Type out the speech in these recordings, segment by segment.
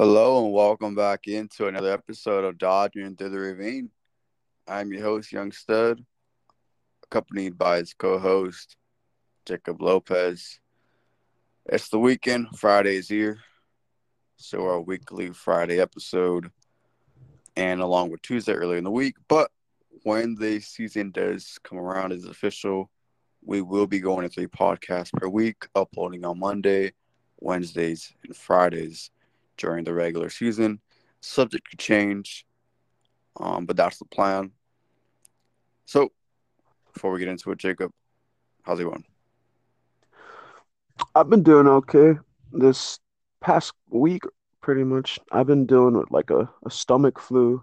Hello and welcome back into another episode of Dodging Through the Ravine. I'm your host, Young Stud, accompanied by his co-host, Jacob Lopez. It's the weekend, Friday's here, so our weekly Friday episode, and along with Tuesday earlier in the week. But when the season does come around, is official. We will be going to three podcasts per week, uploading on Monday, Wednesdays, and Fridays during the regular season. Subject could change, um, but that's the plan. So, before we get into it, Jacob, how's it going? I've been doing okay this past week, pretty much. I've been dealing with like a, a stomach flu.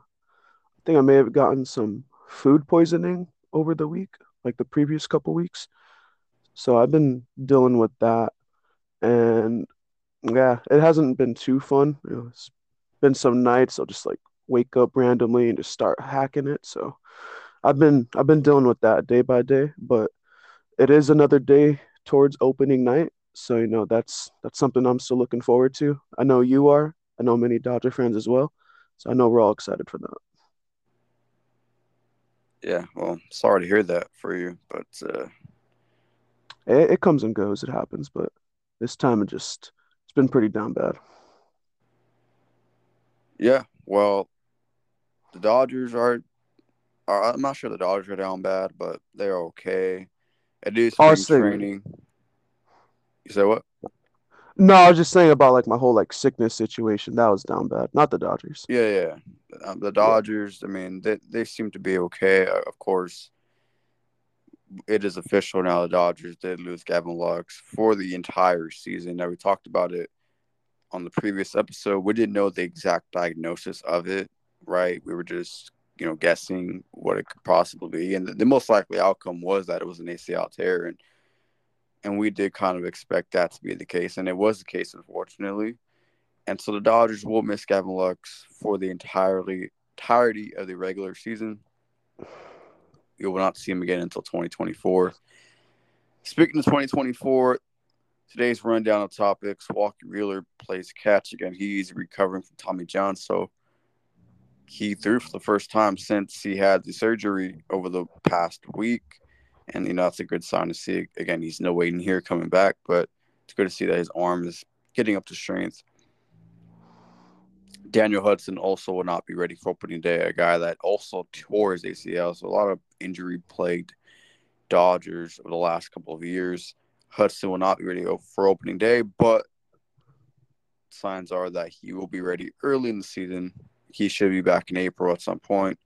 I think I may have gotten some food poisoning over the week, like the previous couple weeks. So I've been dealing with that. And yeah, it hasn't been too fun. It's been some nights I'll just like wake up randomly and just start hacking it. So I've been I've been dealing with that day by day, but it is another day towards opening night. So you know that's that's something I'm still looking forward to. I know you are. I know many Dodger fans as well. So I know we're all excited for that. Yeah, well, sorry to hear that for you, but uh, it, it comes and goes. It happens, but this time it just been pretty down bad. Yeah, well, the Dodgers are, are. I'm not sure the Dodgers are down bad, but they're okay. It is spring training. You say what? No, I was just saying about like my whole like sickness situation. That was down bad. Not the Dodgers. Yeah, yeah. Um, the Dodgers. I mean, they they seem to be okay. Uh, of course, it is official now. The Dodgers did lose Gavin Lux for the entire season. Now we talked about it on the previous episode. We didn't know the exact diagnosis of it, right? We were just you know guessing what it could possibly be, and the, the most likely outcome was that it was an ACL tear and and we did kind of expect that to be the case, and it was the case, unfortunately. And so the Dodgers will miss Gavin Lux for the entirely entirety of the regular season. You will not see him again until 2024. Speaking of 2024, today's rundown of topics: Walker Buehler plays catch again. He's recovering from Tommy John, so he threw for the first time since he had the surgery over the past week and you know that's a good sign to see. Again, he's no waiting here coming back, but it's good to see that his arm is getting up to strength. Daniel Hudson also will not be ready for opening day, a guy that also tore his ACL. So a lot of injury plagued Dodgers over the last couple of years. Hudson will not be ready for opening day, but signs are that he will be ready early in the season. He should be back in April at some point.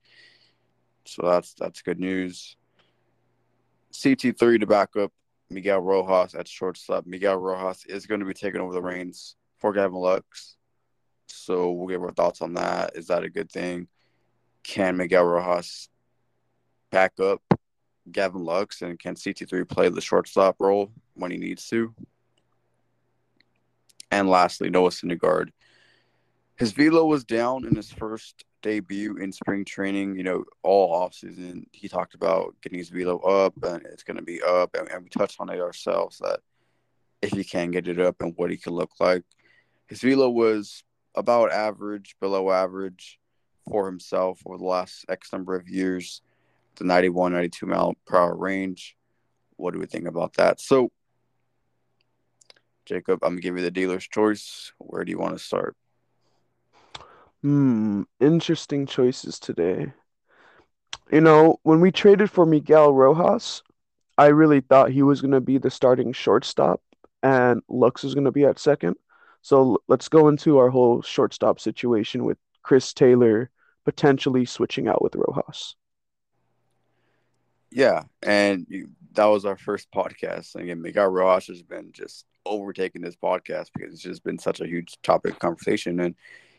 So that's that's good news. CT3 to back up Miguel Rojas at shortstop. Miguel Rojas is going to be taking over the reins for Gavin Lux. So we'll give our thoughts on that. Is that a good thing? Can Miguel Rojas back up Gavin Lux and can CT3 play the shortstop role when he needs to? And lastly, Noah Syndergaard. His velo was down in his first debut in spring training, you know, all offseason, he talked about getting his velo up and it's going to be up. And, and, we touched on it ourselves that if he can get it up and what he can look like. His velo was about average, below average for himself over the last X number of years, the 91, 92 mile per hour range. What do we think about that? So, Jacob, I'm going to give you the dealer's choice. Where do you want to start? Hmm, interesting choices today. You know, when we traded for Miguel Rojas, I really thought he was going to be the starting shortstop and Lux is going to be at second. So let's go into our whole shortstop situation with Chris Taylor potentially switching out with Rojas. Yeah, and you, that was our first podcast. Again, Miguel Rojas has been just overtaking this podcast because it's just been such a huge topic of conversation. And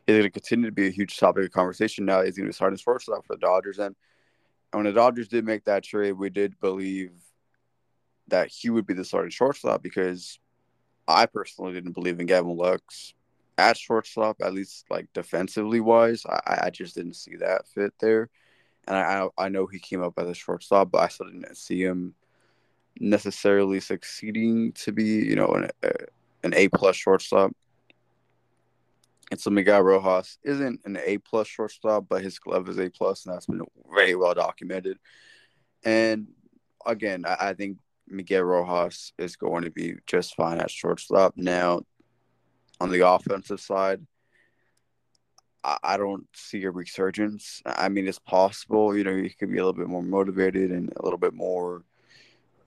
is going to continue to be a huge topic of conversation now. Is going to be starting shortstop for the Dodgers, and when the Dodgers did make that trade, we did believe that he would be the starting shortstop because I personally didn't believe in Gavin Lux at shortstop, at least like defensively wise. I, I just didn't see that fit there, and I I know he came up as a shortstop, but I still didn't see him necessarily succeeding to be you know an an A plus shortstop. And so Miguel Rojas isn't an A plus shortstop, but his glove is A plus, and that's been very well documented. And again, I, I think Miguel Rojas is going to be just fine at shortstop. Now, on the offensive side, I, I don't see a resurgence. I mean, it's possible. You know, he could be a little bit more motivated and a little bit more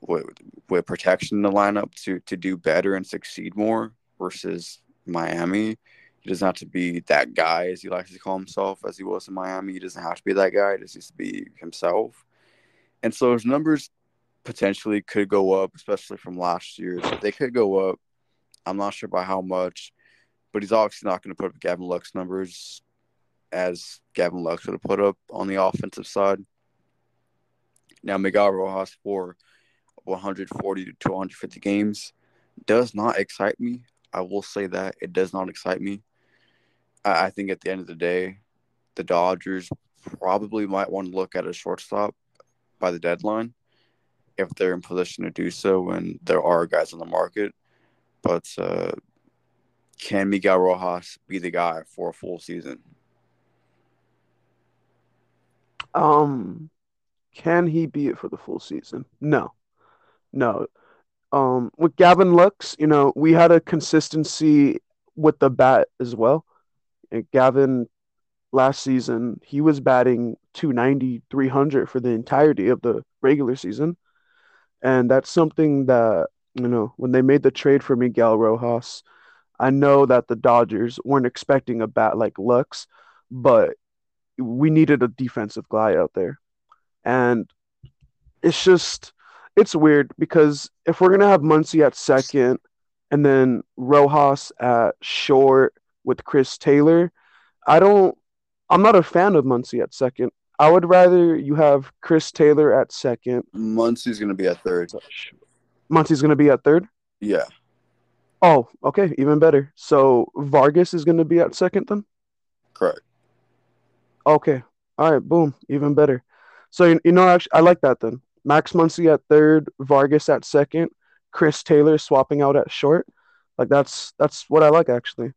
with, with protection in the lineup to to do better and succeed more versus Miami. He doesn't have to be that guy, as he likes to call himself, as he was in Miami. He doesn't have to be that guy. He just needs to be himself. And so his numbers potentially could go up, especially from last year. They could go up. I'm not sure by how much, but he's obviously not going to put up Gavin Lux numbers as Gavin Lux would have put up on the offensive side. Now, Miguel Rojas for 140 to 250 games does not excite me. I will say that it does not excite me. I, I think at the end of the day, the Dodgers probably might want to look at a shortstop by the deadline if they're in position to do so when there are guys on the market. But uh, can Miguel Rojas be the guy for a full season? Um, can he be it for the full season? No, no. Um, with Gavin Lux, you know, we had a consistency with the bat as well. Gavin last season, he was batting 290, 300 for the entirety of the regular season. And that's something that, you know, when they made the trade for Miguel Rojas, I know that the Dodgers weren't expecting a bat like Lux, but we needed a defensive guy out there. And it's just, it's weird because if we're going to have Muncy at second and then Rojas at short with Chris Taylor. I don't. I'm not a fan of Muncy at second. I would rather you have Chris Taylor at second. Muncy's going to be at third. Muncy's going to be at third. Yeah. Oh, okay, even better. So Vargas is going to be at second then. Correct. Okay. All right. Boom. Even better. So you, you know, actually, I like that then. Max Muncy at third, Vargas at second, Chris Taylor swapping out at short. Like that's that's what I like actually.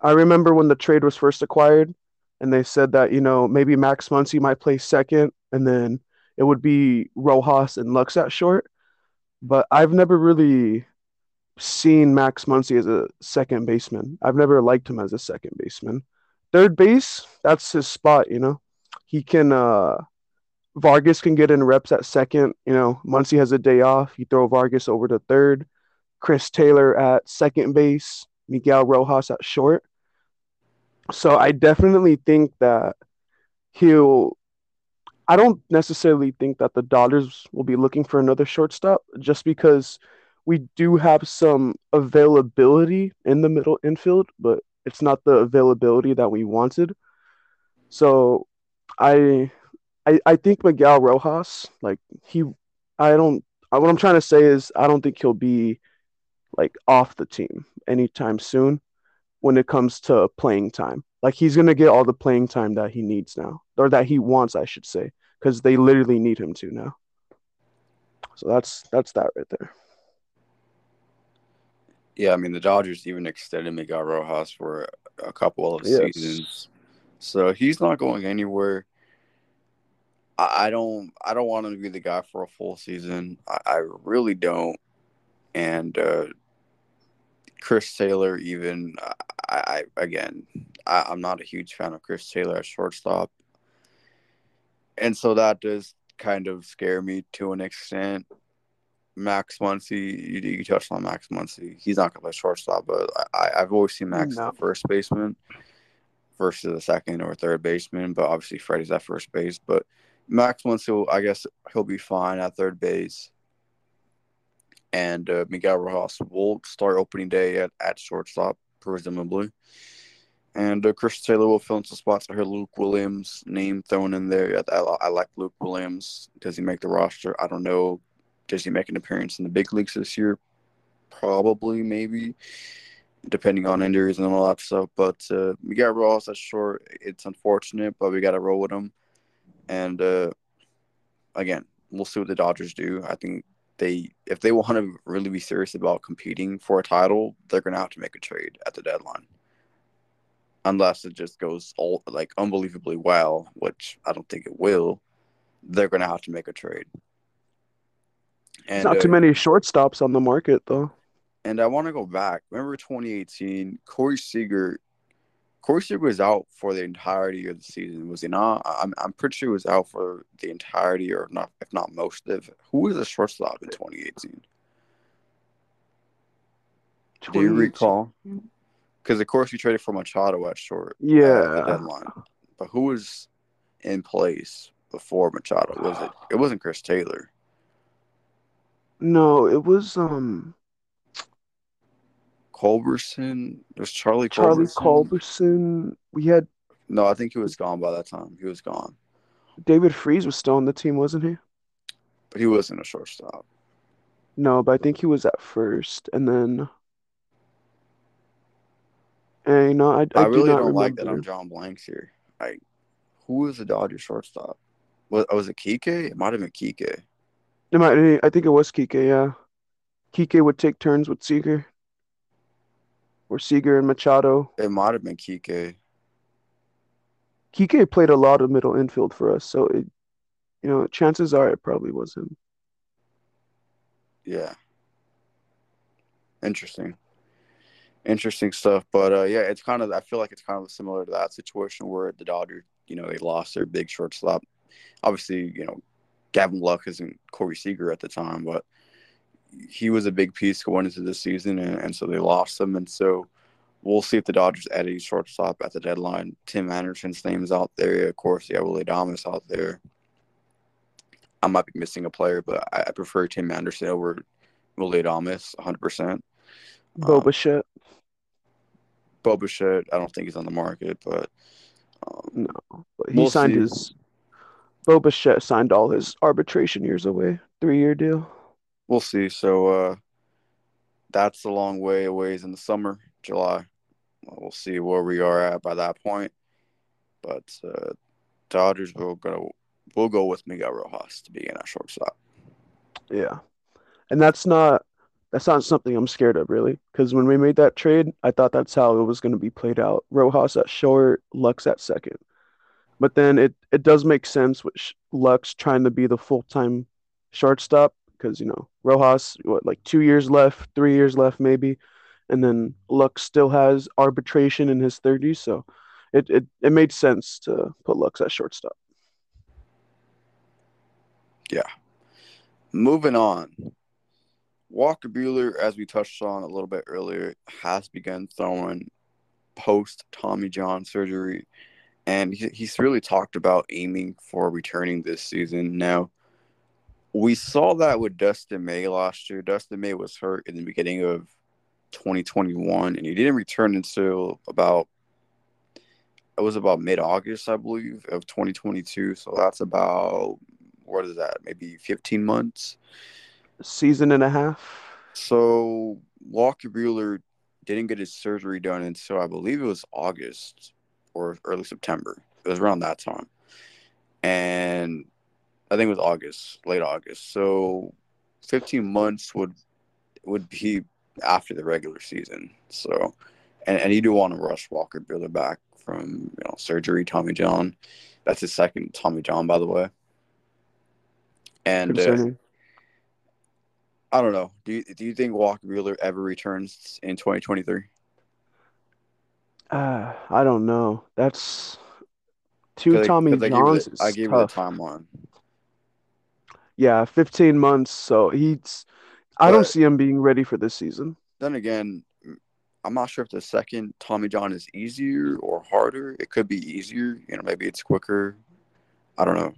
I remember when the trade was first acquired, and they said that you know maybe Max Muncy might play second, and then it would be Rojas and Lux at short. But I've never really seen Max Muncy as a second baseman. I've never liked him as a second baseman. Third base, that's his spot. You know, he can. uh Vargas can get in reps at second. You know, Muncy has a day off. You throw Vargas over to third. Chris Taylor at second base. Miguel Rojas at short. So I definitely think that he'll. I don't necessarily think that the Dodgers will be looking for another shortstop just because we do have some availability in the middle infield, but it's not the availability that we wanted. So I I, I think Miguel Rojas, like he I don't what I'm trying to say is I don't think he'll be like off the team anytime soon when it comes to playing time. Like he's gonna get all the playing time that he needs now, or that he wants, I should say, because they literally need him to now. So that's that's that right there. Yeah, I mean the Dodgers even extended Miguel Rojas for a couple of yes. seasons, so he's not going anywhere. I, I don't I don't want him to be the guy for a full season. I, I really don't. And uh, Chris Taylor, even I, I again, I, I'm not a huge fan of Chris Taylor at shortstop, and so that does kind of scare me to an extent. Max Muncy, you, you touched on Max Muncy. He's not going to play shortstop, but I, I've always seen Max no. first baseman versus a second or third baseman. But obviously, Freddie's at first base. But Max Muncy, I guess he'll be fine at third base and uh, Miguel Rojas will start opening day at, at shortstop, presumably. And uh, Chris Taylor will fill in some spots. I hear Luke Williams' name thrown in there. I, I, I, like Luke Williams. Does he make the roster? I don't know. Does he make an appearance in the big leagues this year? Probably, maybe, depending on injuries and all that stuff. But uh, Miguel Rojas, that's short. It's unfortunate, but we got to roll with him. And uh, again, we'll see what the Dodgers do. I think they if they want to really be serious about competing for a title, they're going to have to make a trade at the deadline. unless it just goes all like unbelievably well, which I don't think it will. They're gonna have to make a trade. And not uh, too many shortstops on the market though. And I want to go back. Remember 2018? Corey Seager. Corey Seager was out for the entirety of the season, was he not? I'm, I'm pretty sure he was out for the entirety, or not, if not most of. Who was the shortstop in 2018? Do you recall? Because of course we traded for Machado at short. Yeah. The deadline. But who was in place before Machado? Was it? It wasn't Chris Taylor. No, it was um. Culberson. Was Charlie. Charlie Culberson. We had. No, I think he was gone by that time. He was gone. David Freese was still on the team, wasn't he? But he wasn't a shortstop. No, but I think he was at first, and then and you know, I, I, I really do not don't like that I'm John Blanks here. Like, who was the Dodger shortstop? Was, oh, was it Kike? It might have been Kike. It might. I think it was Kike. Yeah, Kike would take turns with Seager, or Seager and Machado. It might have been Kike. Kike played a lot of middle infield for us, so it, you know, chances are it probably was him. Yeah. Interesting interesting stuff. But uh, yeah, it's kind of I feel like it's kind of similar to that situation where the Dodgers, you know, they lost their big shortstop. Obviously, you know, Gavin Lux isn't Corey Seager at the time, but he was a big piece going into the season, and, and so they lost him. And so we'll see if the Dodgers add a shortstop at the deadline. Tim Anderson's name is out there. Of course, yeah, Willy Adames out there. I might be missing a player, but I, I prefer Tim Anderson over Willy Adames 100%. Bo Bichette. Um, Boba I don't think he's on the market, but um, no. But he we'll signed see. his Bo Bichette signed all his arbitration years away, three year deal. We'll see. So uh, that's a long way away in the summer, July. We'll see where we are at by that point. But uh, Dodgers will go will go with Miguel Rojas to be in our shortstop. Yeah, and that's not that's not something I'm scared of really. Because when we made that trade, I thought that's how it was going to be played out. Rojas at short, Lux at second. But then it it does make sense with Lux trying to be the full time shortstop because you know Rojas what like two years left, three years left maybe, and then Lux still has arbitration in his 30s, so it it, it made sense to put Lux at shortstop. Yeah. Moving on. Walker Buehler, as we touched on a little bit earlier, has begun throwing post Tommy John surgery, and he, he's really talked about aiming for returning this season. Now, we saw that with Dustin May last year. Dustin May was hurt in the beginning of 2021, and he didn't return until about it was about mid August, I believe, of 2022. So that's about what is that? Maybe 15 months season and a half. So Walker Buehler didn't get his surgery done until I believe it was August or early September. It was around that time. And I think it was August, late August. So 15 months would would be after the regular season. So and, and you do want to rush Walker Buehler back from you know surgery, Tommy John. That's his second Tommy John, by the way. And uh, I don't know. Do you do you think Walker Buehler ever returns in 2023? Uh, I don't know. That's two Tommy Johns. I gave you the timeline. Yeah, 15 months. So he's. I don't see him being ready for this season. Then again, mm, I'm not sure if the second Tommy John is easier or harder. It could be easier. You know, maybe it's quicker. I don't know.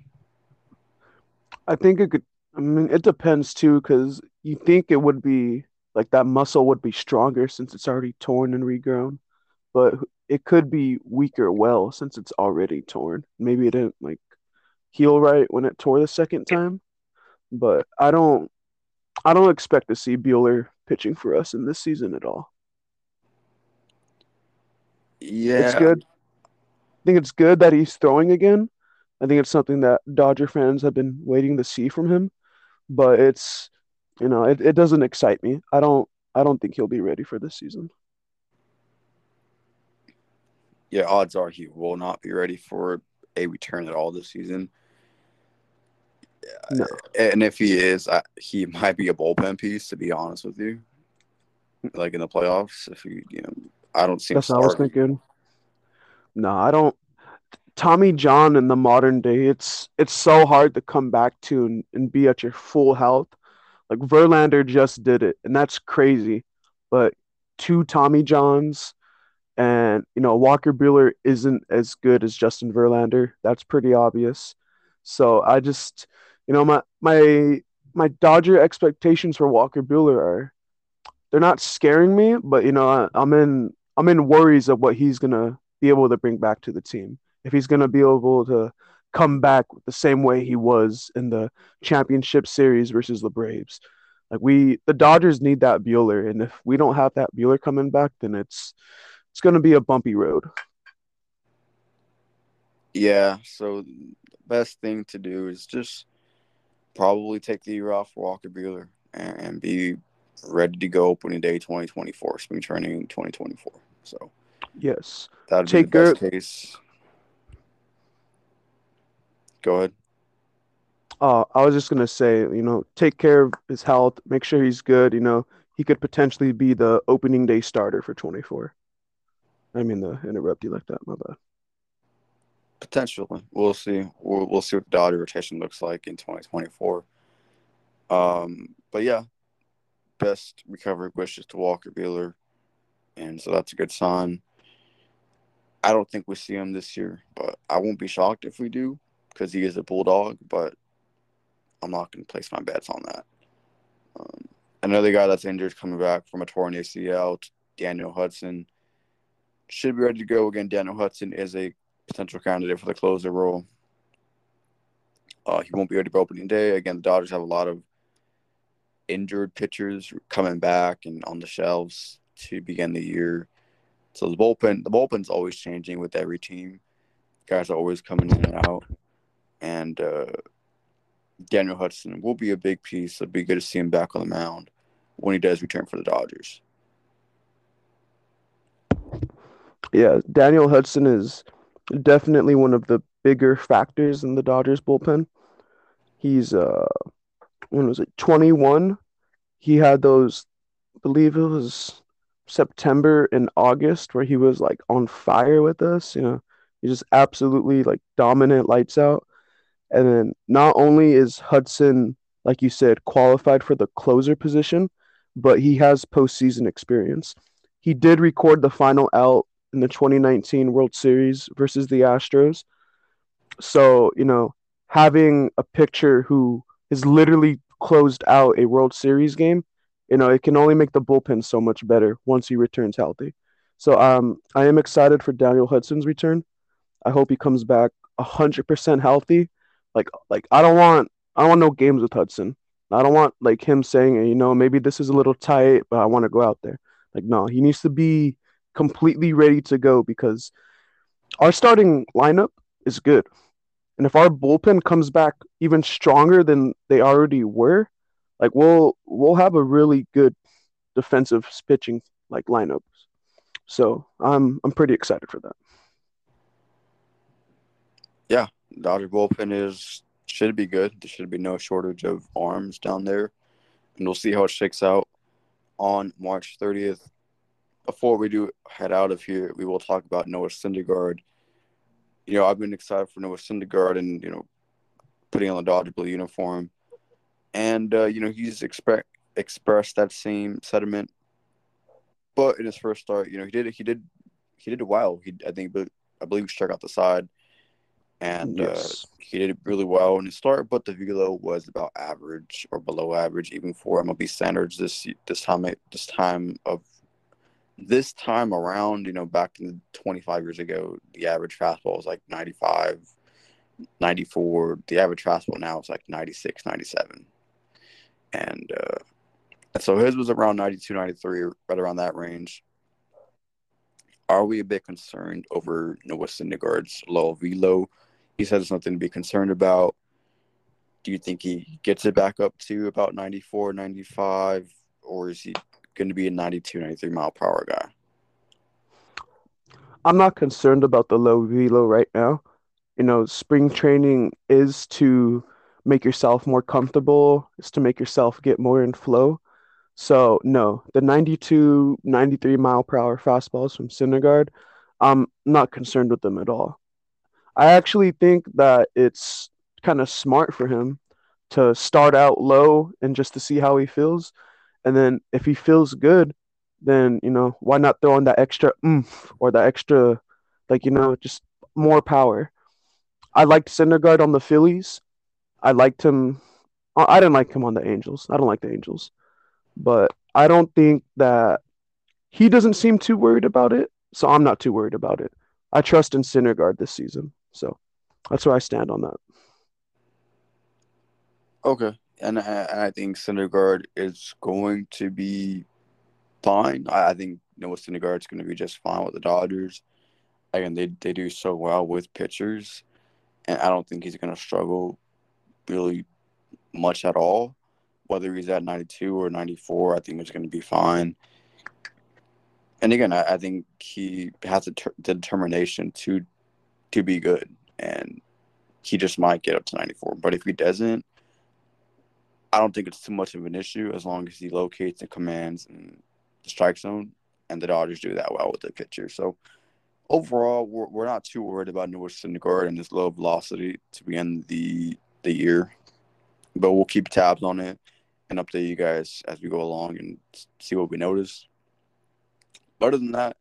I think it could. I mean, it depends too, because you think it would be like that muscle would be stronger since it's already torn and regrown, but it could be weaker well since it's already torn. Maybe it didn't like heal right when it tore the second time, but I don't I don't expect to see Buehler pitching for us in this season at all. Yeah. It's good. I think it's good that he's throwing again. I think it's something that Dodger fans have been waiting to see from him, but it's you know, it, it doesn't excite me. I don't I don't think he'll be ready for this season. yeah, odds are he will not be ready for a return at all this season. No. And if he is, I, he might be a bullpen piece. To be honest with you, like in the playoffs, if he, you know, I don't see. That's what I was thinking. No, I don't. Tommy John in the modern day, it's it's so hard to come back to and, and be at your full health. Like Verlander just did it, and that's crazy. But two Tommy Johns, and you know Walker Buehler isn't as good as Justin Verlander. That's pretty obvious. So I just, you know, my my my Dodger expectations for Walker Buehler are they're not scaring me, but you know I, I'm in I'm in worries of what he's gonna be able to bring back to the team. If he's gonna be able to come back the same way he was in the championship series versus the Braves. Like we, the Dodgers need that Buehler, and if we don't have that Buehler coming back, then it's it's to be a bumpy road. Yeah. So, the best thing to do is just probably take the year off for Walker Buehler and, and be ready to go opening day 2024, spring training 2024. So, yes, that'd take be the best case. Go ahead. Uh, I was just gonna say, you know, take care of his health, make sure he's good. You know, he could potentially be the opening day starter for 24. I mean the interrupt you like that. My bad. Potentially, we'll see. We'll, we'll see what the Dodger rotation looks like in 2024. Um, but yeah, best recovery wishes to Walker Buehler, and so that's a good sign. I don't think we see him this year, but I won't be shocked if we do because he is a bulldog. But I'm not going to place my bets on that. Um, another guy that's injured coming back from a torn ACL, Daniel Hudson, should be ready to go again. Daniel Hudson is a potential candidate for the closer role. Uh, he won't be ready for opening day. Again, the Dodgers have a lot of injured pitchers coming back and on the shelves to begin the year. So the bullpen, the bullpen's always changing with every team. Guys are always coming in and out, and uh, Daniel Hudson will be a big piece. It'll be good to see him back on the mound when he does return for the Dodgers. Yeah, Daniel Hudson is definitely one of the bigger factors in the Dodgers bullpen. He's uh when was it 21? He had those I believe it was September and August where he was like on fire with us, you know. He's just absolutely like dominant lights out. And then not only is Hudson, like you said, qualified for the closer position, but he has postseason experience. He did record the final out in the 2019 World Series versus the Astros. So, you know, having a pitcher who is literally closed out a World Series game, you know, it can only make the bullpen so much better once he returns healthy. So, um, I am excited for Daniel Hudson's return. I hope he comes back 100% healthy. Like, like I don't want, I don't want no games with Hudson. I don't want like him saying, you know, maybe this is a little tight, but I want to go out there. Like, no, he needs to be completely ready to go because our starting lineup is good. And if our bullpen comes back even stronger than they already were, like we'll we'll have a really good defensive pitching like lineup. So I'm I'm pretty excited for that. Yeah, Dodger bullpen is should be good. There should be no shortage of arms down there, and we'll see how it shakes out on March 30th before we do head out of here, we will talk about Noah Syndergaard. You know, I've been excited for Noah Syndergaard and, you know, putting on the Dodger blue uniform. And, uh, you know, he's expect, expressed that same sentiment. But in his first start, you know, he did he did he did it well. He I think I believe he struck out the side. And uh, yes. uh, he did it really well in his start, but the velo was about average or below average, even for MLB standards this this time this time of this time around, you know, back in 25 years ago, the average fastball was like 95, 94. The average fastball now is like 96, 97. And uh, so his was around 92, 93, right around that range. Are we a bit concerned over Noah Syndergaard's low velo? He said it's nothing to be concerned about. Do you think he gets it back up to about 94, 95? Or is he going to be a 92, 93 mile per hour guy? I'm not concerned about the low velo right now. You know, spring training is to make yourself more comfortable, is to make yourself get more in flow. So, no, the 92, 93 mile per hour fastballs from Syndergaard, I'm not concerned with them at all. I actually think that it's kind of smart for him to start out low and just to see how he feels. And then if he feels good, then, you know, why not throw in that extra oomph or that extra, like, you know, just more power. I liked Syndergaard on the Phillies. I liked him. I didn't like him on the Angels. I don't like the Angels. But I don't think that he doesn't seem too worried about it. So I'm not too worried about it. I trust in Syndergaard this season. So that's where I stand on that. Okay. And, and I think Syndergaard is going to be fine. I, I think Noah Syndergaard is going to be just fine with the Dodgers. Again, they, they do so well with pitchers, and I don't think he's going to struggle really much at all. Whether he's at 92 or 94, I think it's going to be fine. And again, I, I think he has the, ter- the determination to to be good, and he just might get up to 94. But if he doesn't, I don't think it's too much of an issue as long as he locates and commands and the strike zone, and the Dodgers do that well with the pitcher. So overall, we're, we're not too worried about Noah Syndergaard and his low velocity to begin the the year, but we'll keep tabs on it and update you guys as we go along and see what we notice. But other than that,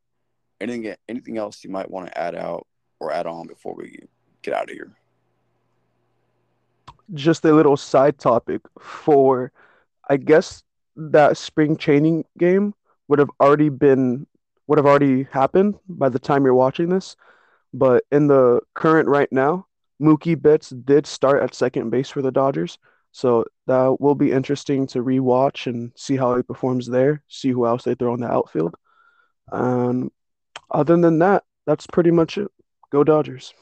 anything anything else you might want to add out or add on before we get out of here? Just a little side topic for, I guess that spring training game would have already been would have already happened by the time you're watching this. But in the current right now, Mookie Betts did start at second base for the Dodgers. So that will be interesting to rewatch and see how he performs there, see who else they throw in the outfield. And other than that, that's pretty much it. Go Dodgers.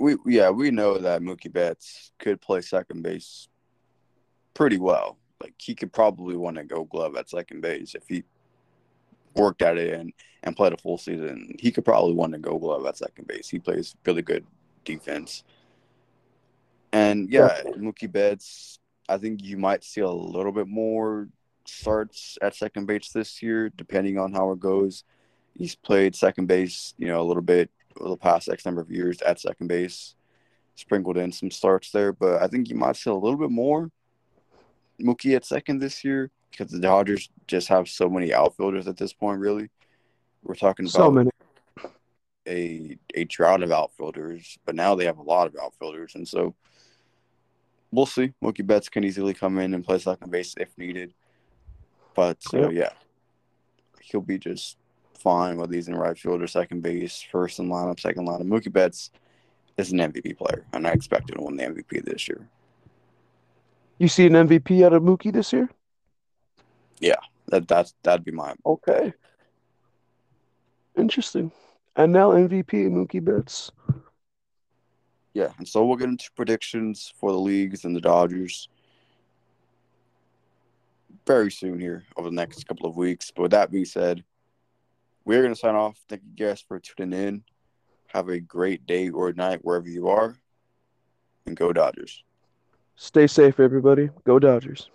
We yeah, we know that Mookie Betts could play second base pretty well. Like he could probably want to go Glove at second base if he worked at it and and played a full season. He could probably want to go Glove at second base. He plays really good defense. And yeah, Mookie Betts, I think you might see a little bit more starts at second base this year, depending on how it goes. He's played second base, you know, a little bit the past X number of years at second base, sprinkled in some starts there. But I think you might see a little bit more Mookie at second this year because the Dodgers just have so many outfielders at this point. Really, we're talking about so many. a a drought of outfielders, but now they have a lot of outfielders, and so we'll see. Mookie Betts can easily come in and play second base if needed, but uh, yep. yeah, he'll be just fine whether he's in right field or second base, first in lineup, second lineup. Mookie Betts is an MVP player, and I expect him to win the MVP this year. You see an MVP out of Mookie this year? Yeah, that that's that'd be my okay. Interesting. And now MVP Mookie Betts. Yeah, and so we'll get into predictions for the leagues and the Dodgers very soon here over the next couple of weeks. But with that being said, we're going to sign off. Thank you guys for tuning in. Have a great day or night wherever you are, and go Dodgers. Stay safe, everybody. Go Dodgers.